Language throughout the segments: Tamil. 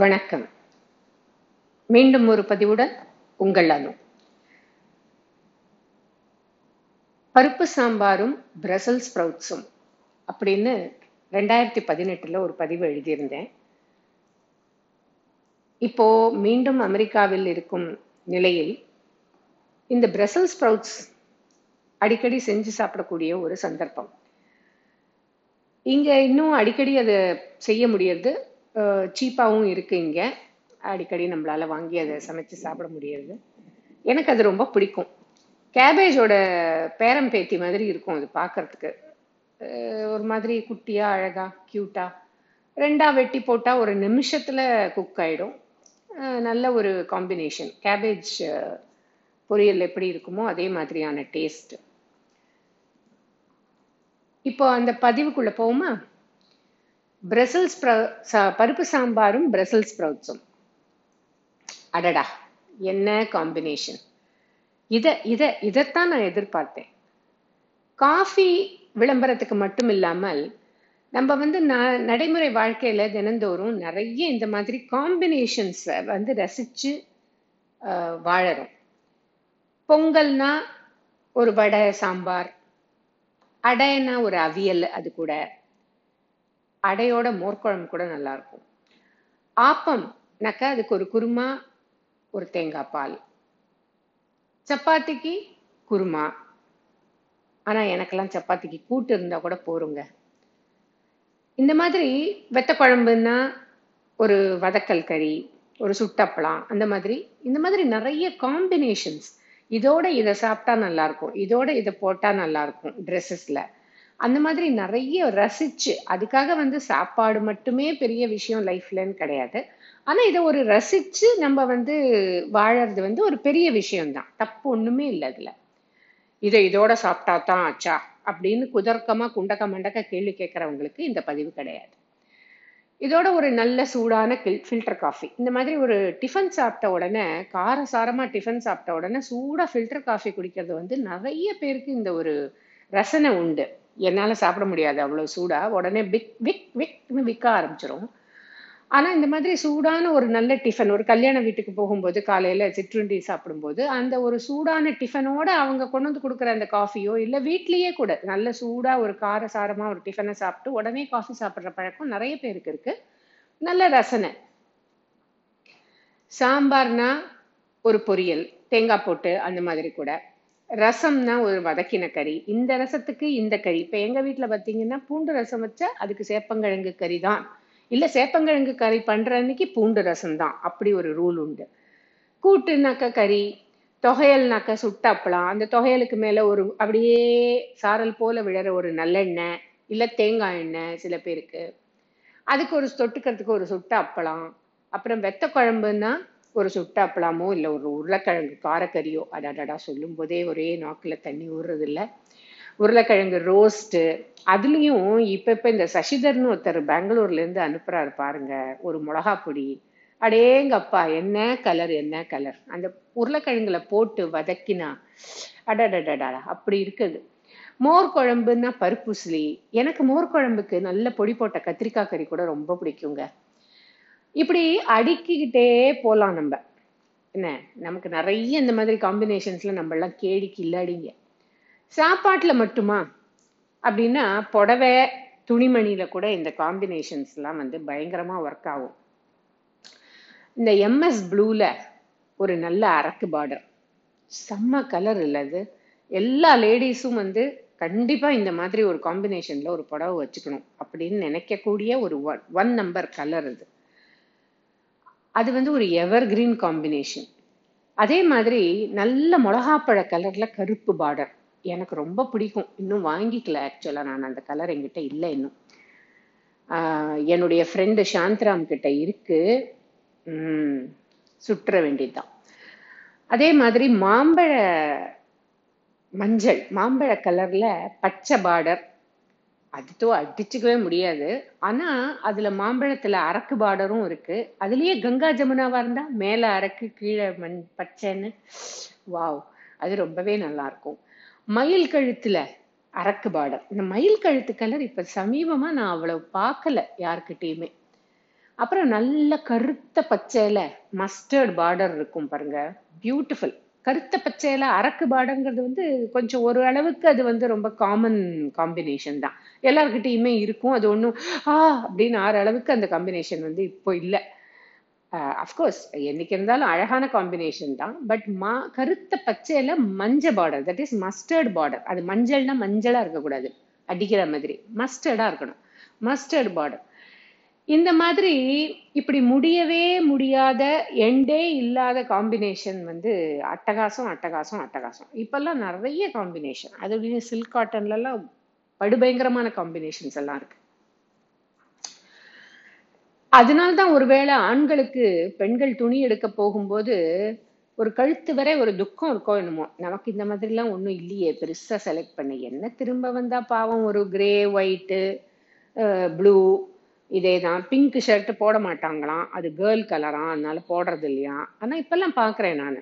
வணக்கம். மீண்டும் ஒரு பதிவுடன் உங்கள் அனு. பருப்பு சாம்பாரும் பிரசல் ஸ்ப்ரவுட்ஸும் அப்படின்னு ரெண்டாயிரத்தி பதினெட்டில் ஒரு பதிவு எழுதியிருந்தேன். இப்போ மீண்டும் அமெரிக்காவில் இருக்கும் நிலையில் இந்த பிரசல் ஸ்ப்ரவுட்ஸ் அடிக்கடி செஞ்சு சாப்பிடக்கூடிய ஒரு சந்தர்ப்பம். இங்கே இன்னும் அடிக்கடி அதை செய்ய முடியறது சீப்பாகவும் இருக்கு இங்கே. அடிக்கடி நம்மளால் வாங்கி அதை சமைச்சு சாப்பிட முடியறது. எனக்கு அது ரொம்ப பிடிக்கும். கேபேஜோட பேரம் பேத்தி மாதிரி இருக்கும் அது பார்க்கறதுக்கு. ஒரு மாதிரி குட்டியா அழகா கியூட்டா ரெண்டா வெட்டி போட்டால் ஒரு நிமிஷத்துல குக் ஆயிடும். நல்ல ஒரு காம்பினேஷன் கேபேஜ் பொரியல் எப்படி இருக்குமோ அதே மாதிரியான டேஸ்ட் இப்போ அந்த பதிவுக்குள்ள போவோமா? பிரசல்ஸ் பருப்பு சாம்பாரும் பிரசல் ஸ்ப்ரவுட்ஸும் அடடா என்ன காம்பினேஷன் இதை இதை இதைத்தான் நான் எதிர்பார்த்தேன். காஃபி விளம்பரத்துக்கு மட்டும் இல்லாமல் நம்ம வந்து ந நடைமுறை வாழ்க்கையில் தினந்தோறும் நிறைய இந்த மாதிரி காம்பினேஷன்ஸை வந்து ரசிச்சு வாழறோம். பொங்கல்னா ஒரு வடை சாம்பார் அடைனா ஒரு அவியல் அது கூட அடையோட மோர்க்குழம்பு கூட நல்லா இருக்கும் ஆப்பம்னாக்கா அதுக்கு ஒரு குருமா ஒரு தேங்காய் பால். சப்பாத்திக்கு குருமா. ஆனால் எனக்கெல்லாம் சப்பாத்திக்கு கூட்டு இருந்தால் கூட போருங்க. இந்த மாதிரி வெத்த குழம்புன்னா ஒரு வதக்கல் கறி ஒரு சுட்டப்பளம் அந்த மாதிரி இந்த மாதிரி நிறைய காம்பினேஷன்ஸ் இதோட இதை சாப்பிட்டா நல்லா இருக்கும் இதோட இதை போட்டா நல்லா இருக்கும் ட்ரெஸ்ஸஸ்ல அந்த மாதிரி நிறைய ரசிச்சு அதுக்காக வந்து சாப்பாடு மட்டுமே பெரிய விஷயம் லைஃப்லன்னு கிடையாது. ஆனா இதை ஒரு ரசிச்சு நம்ம வந்து வாழறது வந்து ஒரு பெரிய விஷயம்தான். தப்பு ஒண்ணுமே இல்லை அதுல. இதை இதோட சாப்பிட்டா தான் ஆச்சா? அப்படின்னு குதர்க்கமா குண்டக்க மண்டக்க கேள்வி கேட்கறவங்களுக்கு இந்த பதிவு கிடையாது. இதோட ஒரு நல்ல சூடான ஃபில்டர் காஃபி இந்த மாதிரி ஒரு டிஃபன் சாப்பிட்ட உடனே காரசாரமா டிஃபன் சாப்பிட்ட உடனே சூடா ஃபில்டர் காஃபி குடிக்கிறது வந்து நிறைய பேருக்கு இந்த ஒரு ரசனை உண்டு. என்னால் சாப்பிட முடியாது அவ்வளோ சூடாக உடனே பிக் விக் விக்னு விற்க ஆரம்பிச்சிரும். ஆனால் இந்த மாதிரி சூடான ஒரு நல்ல டிஃபன் ஒரு கல்யாண வீட்டுக்கு போகும்போது காலையில் சிற்றுண்டி சாப்பிடும்போது அந்த ஒரு சூடான டிஃபனோட அவங்க கொண்டு வந்து கொடுக்குற அந்த காஃபியோ இல்லை வீட்லேயே கூட நல்ல சூடாக ஒரு காரசாரமாக ஒரு டிஃபனை சாப்பிட்டு உடனே காஃபி சாப்பிட்ற பழக்கம் நிறைய பேருக்கு இருக்குது நல்ல ரசனை. சாம்பார்னா ஒரு பொரியல் தேங்காய் போட்டு அந்த மாதிரி கூட. ரசம்னா ஒரு வதக்கின கறி. இந்த ரசத்துக்கு இந்த கறி. இப்போ எங்கள் வீட்டில் பார்த்தீங்கன்னா பூண்டு ரசம் வச்சா அதுக்கு சேப்பங்கிழங்கு கறி தான். இல்லை சேப்பங்கிழங்கு கறி பண்ணுற அன்னைக்கு பூண்டு ரசம் தான். அப்படி ஒரு ரூல் உண்டு. கூட்டுனாக்க கறி தொகையல்னாக்க சுட்டப்பளம். அந்த தொகையலுக்கு மேலே ஒரு அப்படியே சாரல் போல விழற ஒரு நல்லெண்ணெய் இல்லை தேங்காய் எண்ணெய் சில பேருக்கு. அதுக்கு ஒரு தொட்டுக்கிறதுக்கு ஒரு சுட்ட அப்பளம் அப்புறம் வெத்த குழம்புன்னா ஒரு சுட்ட அப்பளமோ இல்லை ஒரு உருளைக்கிழங்கு காரக்கறியோ அடாடா சொல்லும் போதே ஒரே நாக்கில் தண்ணி ஊறுறது இல்ல உருளைக்கிழங்கு ரோஸ்ட்டு அதுலேயும் இப்போ இப்போ இந்த சசிதர்னு ஒருத்தர் பெங்களூர்லேருந்து அனுப்புகிறாரு பாருங்க ஒரு மிளகா பொடி. அடேங்கப்பா என்ன கலர் என்ன கலர் அந்த உருளைக்கிழங்குல போட்டு வதக்கினா அடடடடா அப்படி இருக்குது. மோர் குழம்புன்னா பருப்புசிலி எனக்கு மோர் குழம்புக்கு நல்ல பொடி போட்ட கத்திரிக்காய் கறி கூட ரொம்ப பிடிக்குங்க. இப்படி அடுக்கிக்கிட்டே போகலாம் நம்ம. என்ன? நமக்கு நிறைய இந்த மாதிரி காம்பினேஷன்ஸ்ல நம்மளாம் எல்லாம் கேடி கில்லாடிங்க சாப்பாட்டில் மட்டுமா? அப்படின்னா புடவை துணிமணியில கூட இந்த காம்பினேஷன்ஸ்லாம் வந்து பயங்கரமாக ஒர்க் ஆகும். இந்த எம்எஸ் ப்ளூல ஒரு நல்ல அரக்கு பார்டர் செம்ம கலர் இல்ல அது. எல்லா லேடிஸும் வந்து கண்டிப்பாக இந்த மாதிரி ஒரு காம்பினேஷனில் ஒரு புடவை வச்சுக்கணும் அப்படின்னு நினைக்கக்கூடிய ஒரு ஒன் ஒன் நம்பர் கலர் இது அது வந்து ஒரு எவர் கிரீன் காம்பினேஷன் அதே மாதிரி நல்ல மிளகாப்பழ கலர்ல கருப்பு பார்டர் எனக்கு ரொம்ப பிடிக்கும். இன்னும் வாங்கிக்கல ஆக்சுவலாக நான் அந்த கலர் என்கிட்ட இல்லை இன்னும். என்னுடைய ஃப்ரெண்டு சாந்தராம் கிட்ட இருக்கு. சுற்ற வேண்டியதுதான். அதே மாதிரி மாம்பழ மஞ்சள் மாம்பழ கலர்ல பச்சை பார்டர் அதுதோ அடிச்சுக்கவே முடியாது. ஆனா அதுல மாம்பழத்துல அரக்கு பார்டரும் இருக்கு. அதுலயே கங்கா ஜமுனாவா இருந்தா மேல அரக்கு கீழே மண் பச்சைன்னு. வாவ் அது ரொம்பவே நல்லா இருக்கும். மயில் கழுத்துல அரக்கு பார்டர். இந்த மயில் கழுத்து கலர் இப்ப சமீபமா நான் அவ்வளவு பார்க்கல யாருக்கிட்டேயுமே அப்புறம் நல்ல கருத்த பச்சையில மஸ்டர்ட் பார்டர் இருக்கும் பாருங்க. பியூட்டிஃபுல் கருத்த பச்சையில அரக்கு பாடங்கிறது வந்து கொஞ்சம் ஒரு அளவுக்கு அது வந்து ரொம்ப காமன் காம்பினேஷன் தான். எல்லார்கிட்டயுமே இருக்கும். அது ஒன்றும் ஆ அப்படின்னு ஆறு அளவுக்கு அந்த காம்பினேஷன் வந்து இப்போ இல்லை. அஃப்கோர்ஸ் என்னைக்கு இருந்தாலும் அழகான காம்பினேஷன் தான். பட் மா கருத்த பச்சையில மஞ்சள் border that is mustard border அது மஞ்சள்னா மஞ்சளா இருக்கக்கூடாது. அடிக்கிற மாதிரி. மஸ்டர்டா இருக்கணும். மஸ்டர்ட் பார்டர் இந்த மாதிரி இப்படி முடியவே முடியாத எண்டே இல்லாத காம்பினேஷன் வந்து அட்டகாசம் அட்டகாசம் அட்டகாசம். இப்பெல்லாம் நிறைய காம்பினேஷன் அது சில்க் காட்டன்லலாம் படுபயங்கரமான காம்பினேஷன்ஸ் எல்லாம் இருக்கு. அதனால்தான் ஒருவேளை ஆண்களுக்கு பெண்கள் துணி எடுக்க போகும்போது ஒரு கழுத்து வரை ஒரு துக்கம் இருக்கோ என்னமோ. நமக்கு இந்த மாதிரிலாம் ஒன்றும் இல்லையே. பெருசாக செலக்ட் பண்ணி என்ன திரும்ப வந்தால் பாவம் ஒரு கிரே ஒயிட்டு ப்ளூ இதே தான் பிங்க் ஷர்ட் போட மாட்டாங்களாம். அது கேர்ள் கலராம் அதனால போடுறது இல்லையா? ஆனால் இப்பெல்லாம் பார்க்குறேன் நான்.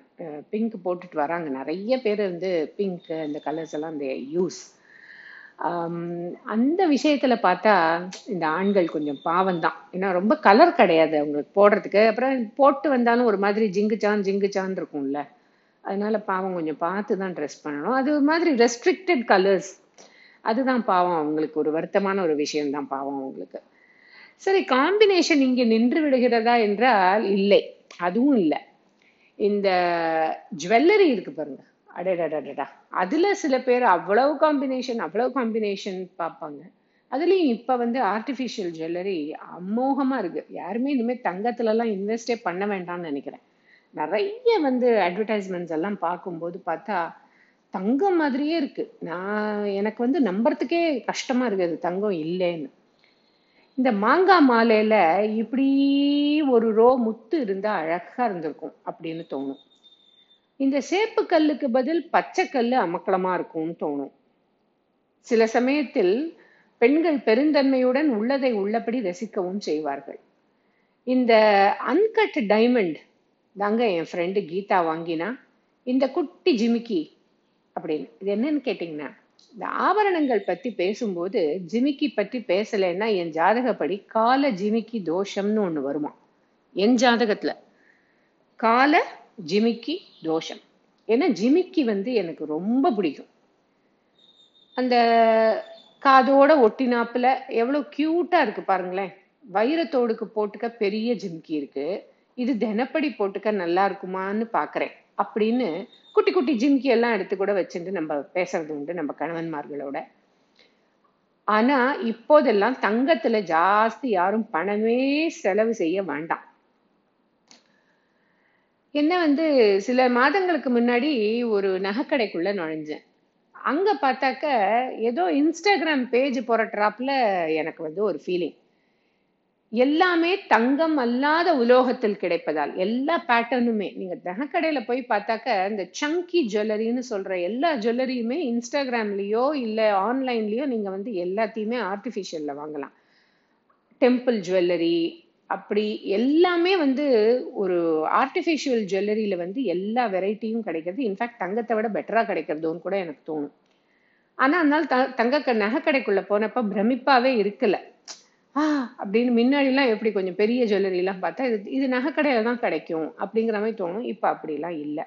பிங்க் போட்டுட்டு வராங்க. நிறைய பேர் வந்து பிங்க் இந்த கலர்ஸ் எல்லாம் இந்த யூஸ் அந்த விஷயத்தில் பார்த்தா இந்த ஆண்கள் கொஞ்சம் பாவம் தான் ஏன்னா ரொம்ப கலர் கிடையாது அவங்களுக்கு போடுறதுக்கு. அப்புறம் போட்டு வந்தாலும் ஒரு மாதிரி ஜிங்குச்சான் ஜிங்குச்சான் இருக்கும்ல. அதனால பாவம் கொஞ்சம் பார்த்து தான் ட்ரெஸ் பண்ணணும். அது ஒரு மாதிரி ரெஸ்ட்ரிக்டட் கலர்ஸ் அதுதான் பாவம். அவங்களுக்கு ஒரு வருத்தமான ஒரு விஷயம் தான் பாவம் அவங்களுக்கு. சரி காம்பினேஷன் இங்கே நின்று விடுகிறதா என்றால் இல்லை. அதுவும் இல்லை. இந்த ஜுவல்லரி இருக்கு பாருங்க. அடடடடா அதுல சில பேர் அவ்வளவு காம்பினேஷன் அவ்வளவு காம்பினேஷன் பார்ப்பாங்க. அதுலயும் இப்ப வந்து ஆர்டிஃபிஷியல் ஜுவல்லரி அமோகமா இருக்கு. யாருமே இனிமேல் தங்கத்துல எல்லாம் இன்வெஸ்டே பண்ண வேண்டாம்னு நினைக்கிறேன். நிறைய வந்து அட்வர்டைஸ்மெண்ட்ஸ் எல்லாம் பார்க்கும்போது பார்த்தா தங்கம் மாதிரியே இருக்கு. நான் எனக்கு வந்து நம்புறதுக்கே கஷ்டமா இருக்குது தங்கம் இல்லைன்னு. இந்த மாங்காய் மாலையில இப்படி ஒரு ரோ முத்து இருந்தா அழகா இருந்திருக்கும் அப்படின்னு தோணும். இந்த சேப்பு கல்லுக்கு பதில் பச்சை கல் அமக்கலமா இருக்கும்னு தோணும். சில சமயத்தில் பெண்கள் பெருந்தன்மையுடன் உள்ளதை உள்ளபடி ரசிக்கவும் செய்வார்கள். இந்த அன்கட் டைமண்ட் தாங்க என் ஃப்ரெண்டு கீதா வாங்கினா இந்த குட்டி ஜிமிக்கி அப்படின்னு. இது என்னன்னு கேட்டிங்கன்னா இந்த ஆபரணங்கள் பத்தி பேசும்போது ஜிமிக்கி பற்றி பேசலைன்னா என் ஜாதகப்படி கால ஜிமிக்கி தோஷம்னு ஒன்று வருமா? என் ஜாதகத்துல கால ஜிமிக்கி தோஷம். ஏன்னா ஜிமிக்கி வந்து எனக்கு ரொம்ப பிடிக்கும். அந்த காதோட ஒட்டினாப்புல எவ்வளவு கியூட்டா இருக்கு பாருங்களேன். வைரத்தோடுக்கு போட்டுக்க பெரிய ஜிமிக்கி இருக்கு. இது தினப்படி போட்டுக்க நல்லா இருக்குமான்னு பாக்குறேன். அப்படின்னு குட்டி குட்டி ஜிம்கி எல்லாம் எடுத்து கூட வச்சுட்டு நம்ம பேசுறது உண்டு நம்ம கணவன்மார்களோட. ஆனா இப்போதெல்லாம் தங்கத்துல ஜாஸ்தி யாரும் பணமே செலவு செய்ய வேண்டாம். என்ன வந்து சில மாதங்களுக்கு முன்னாடி ஒரு நகைக்கடைக்குள்ள நுழைஞ்சேன். அங்க பார்த்தாக்க ஏதோ இன்ஸ்டாகிராம் பேஜ் புரட்டுறாப்புல எனக்கு வந்து ஒரு ஃபீலிங் எல்லாமே தங்கம் அல்லாத உலோகத்தில் கிடைப்பதால் எல்லா பேட்டர்னுமே நீங்க நகைக்கடையில போய் பார்த்தாக்க இந்த சங்கி ஜுவல்லரின்னு சொல்ற எல்லா ஜுவல்லரியுமே இன்ஸ்டாகிராம்லயோ இல்ல ஆன்லைன்லயோ நீங்க வந்து எல்லாத்தையுமே ஆர்டிபிஷியல்ல வாங்கலாம். டெம்பிள் ஜுவல்லரி அப்படி எல்லாமே வந்து ஒரு ஆர்டிஃபிஷியல் ஜுவல்லரியில வந்து எல்லா வெரைட்டியும் கிடைக்கிறது. இன்ஃபேக்ட் தங்கத்தை விட பெட்டரா கிடைக்கிறதுன்னு கூட எனக்கு தோணும். ஆனா அதனால த தங்க நகைக்கடைக்குள்ள போனப்ப பிரமிப்பாவே இருக்கலை. ஆ அப்படின்னு முன்னாடிலாம் எப்படி கொஞ்சம் பெரிய ஜுவல்லரி எல்லாம் பார்த்தா இது இது நகைக்கடையில தான் கிடைக்கும் அப்படிங்கிற மாதிரி தோணும். இப்ப அப்படிலாம் இல்லை.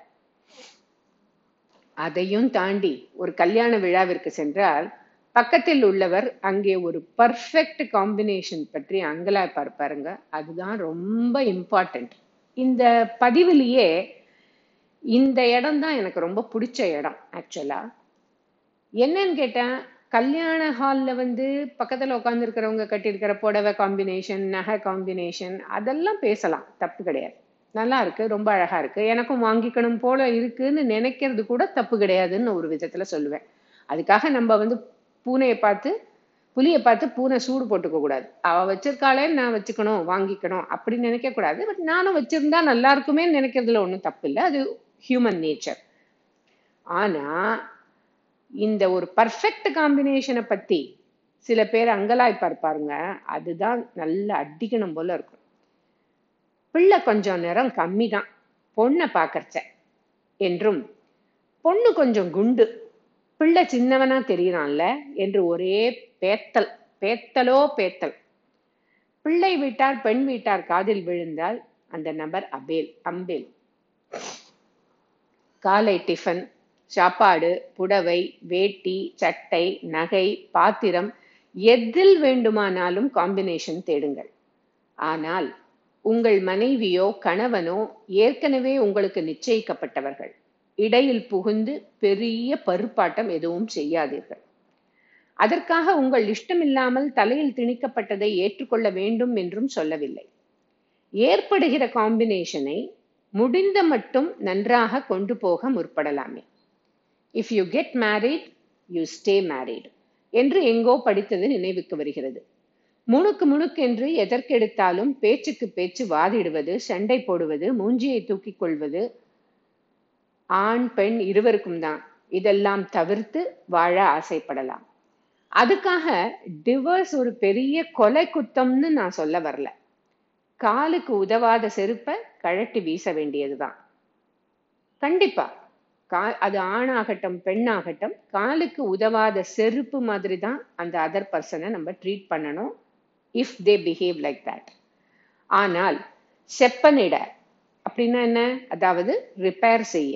அதையும் தாண்டி ஒரு கல்யாண விழாவிற்கு சென்றால் பக்கத்தில் உள்ளவர் அங்கே ஒரு பர்ஃபெக்ட் காம்பினேஷன் பற்றி அங்கலாய்ப்பார் பாருங்க. அதுதான் ரொம்ப இம்பார்ட்டன்ட் இந்த பதிவிலேயே இந்த இடம் தான் எனக்கு ரொம்ப பிடிச்ச இடம் ஆக்சுவலா என்னன்னு கேட்டேன் கல்யாண ஹாலில் வந்து பக்கத்தில் உட்காந்துருக்கிறவங்க கட்டியிருக்கிற புடவை காம்பினேஷன் நகை காம்பினேஷன் அதெல்லாம் பேசலாம். தப்பு கிடையாது. நல்லா இருக்கு ரொம்ப அழகா இருக்கு. எனக்கும் வாங்கிக்கணும் போல இருக்குன்னு நினைக்கிறது கூட தப்பு கிடையாதுன்னு ஒரு விதத்துல சொல்லுவேன். அதுக்காக நம்ம வந்து பூனையை பார்த்து புலியை பார்த்து பூனை சூடு போட்டுக்க கூடாது. அவ வச்சிருக்காளே நான் வச்சுக்கணும் வாங்கிக்கணும் அப்படி நினைக்க கூடாது. பட் நானும் வச்சிருந்தா நல்லா இருக்குமே நினைக்கிறதுல ஒன்றும் தப்பு இல்லை. அது ஹியூமன் நேச்சர் ஆனா இந்த ஒரு பர்ஃபெக்ட் காம்பினேஷனை பத்தி சில பேர் அங்கலாய்ப்பார் பாருங்க. அதுதான் நல்ல அடிக்கணும் போல இருக்கும். பிள்ளை கொஞ்சம் நேரம் கம்மி தான் பொண்ணை பார்க்கறச்ச என்றும் பொண்ணு கொஞ்சம் குண்டு. பிள்ளை சின்னவனா தெரியறான்ல என்று ஒரே பேத்தல் பேத்தலோ பேத்தல். பிள்ளை வீட்டார் பெண் வீட்டார் காதில் விழுந்தால் அந்த நபர் அபேல் அம்பேல். காலை டிஃபன் சாப்பாடு புடவை வேட்டி சட்டை நகை பாத்திரம் எதில் வேண்டுமானாலும் காம்பினேஷன் தேடுங்கள். ஆனால் உங்கள் மனைவியோ கணவனோ ஏற்கனவே உங்களுக்கு நிச்சயிக்கப்பட்டவர்கள். இடையில் புகுந்து பெரிய பருப்பாட்டம் எதுவும் செய்யாதீர்கள். அதற்காக உங்கள் இஷ்டமில்லாமல் தலையில் திணிக்கப்பட்டதை ஏற்றுக்கொள்ள வேண்டும் என்றும் சொல்லவில்லை. ஏற்படுகிற காம்பினேஷனை முடிந்த மட்டும் நன்றாக கொண்டு போக முற்படலாமே. If you get married you stay married என்று எங்கோ படித்தது நினைவுக்கு வருகிறது. முணுக்கு முணுக்கென்று எதற்கெடுத்தாலும் பேச்சுக்கு பேச்சு வாதிடுவது சண்டை போடுவது மூஞ்சியை தூக்கிக் கொள்வது ஆண் பெண் இருவருக்கும் தான். இதெல்லாம் தவிர்த்து வாழ ஆசைப்படலாம். அதுக்காக டிவர்ஸ் ஒரு பெரிய கொலை குத்தம்னு நான் சொல்ல வரல. காலுக்கு உதவாத செருப்பை கழட்டி வீச வேண்டியதுதான். கண்டிப்பா. கா அது ஆணாகட்டும் பெண்ணாகட்டும் காலுக்கு உதவாத செருப்பு மாதிரி தான் அந்த அதர் பர்சனை நம்ம ட்ரீட் பண்ணணும் if they behave like that ஆனால் செப்பனிட அப்படின்னா என்ன? அதாவது ரிப்பேர் செய்ய.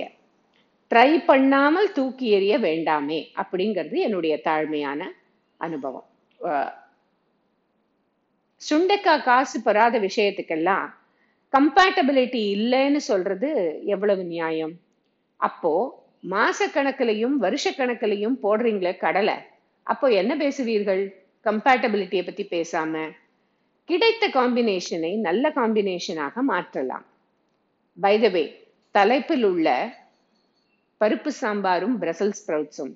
ட்ரை பண்ணாமல் தூக்கி எறிய வேண்டாமே அப்படிங்கிறது என்னுடைய தாழ்மையான அனுபவம். சுண்டைக்கா காசு பெறாத விஷயத்துக்கெல்லாம் கம்பேட்டபிலிட்டி இல்லைன்னு சொல்றது எவ்வளவு நியாயம்? அப்போ மாச கணக்கிலையும் வருஷ கணக்கிலையும் போடுறீங்களே கடலை. அப்போ என்ன பேசுவீர்கள்? கம்பேட்டபிலிட்டியை பத்தி பேசாம. கிடைத்த காம்பினேஷனை நல்ல காம்பினேஷனாக மாற்றலாம். பைதவே தலைப்பில் உள்ள பருப்பு சாம்பாரும் பிரசல் ஸ்ப்ரவுட்ஸும்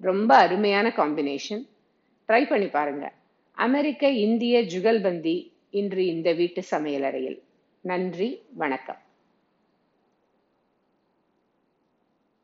ரொம்ப அருமையான காம்பினேஷன் ட்ரை பண்ணி பாருங்க. அமெரிக்க இந்திய ஜுகல்பந்தி இன்று இந்த வீட்டு சமையலறையில். நன்றி வணக்கம்.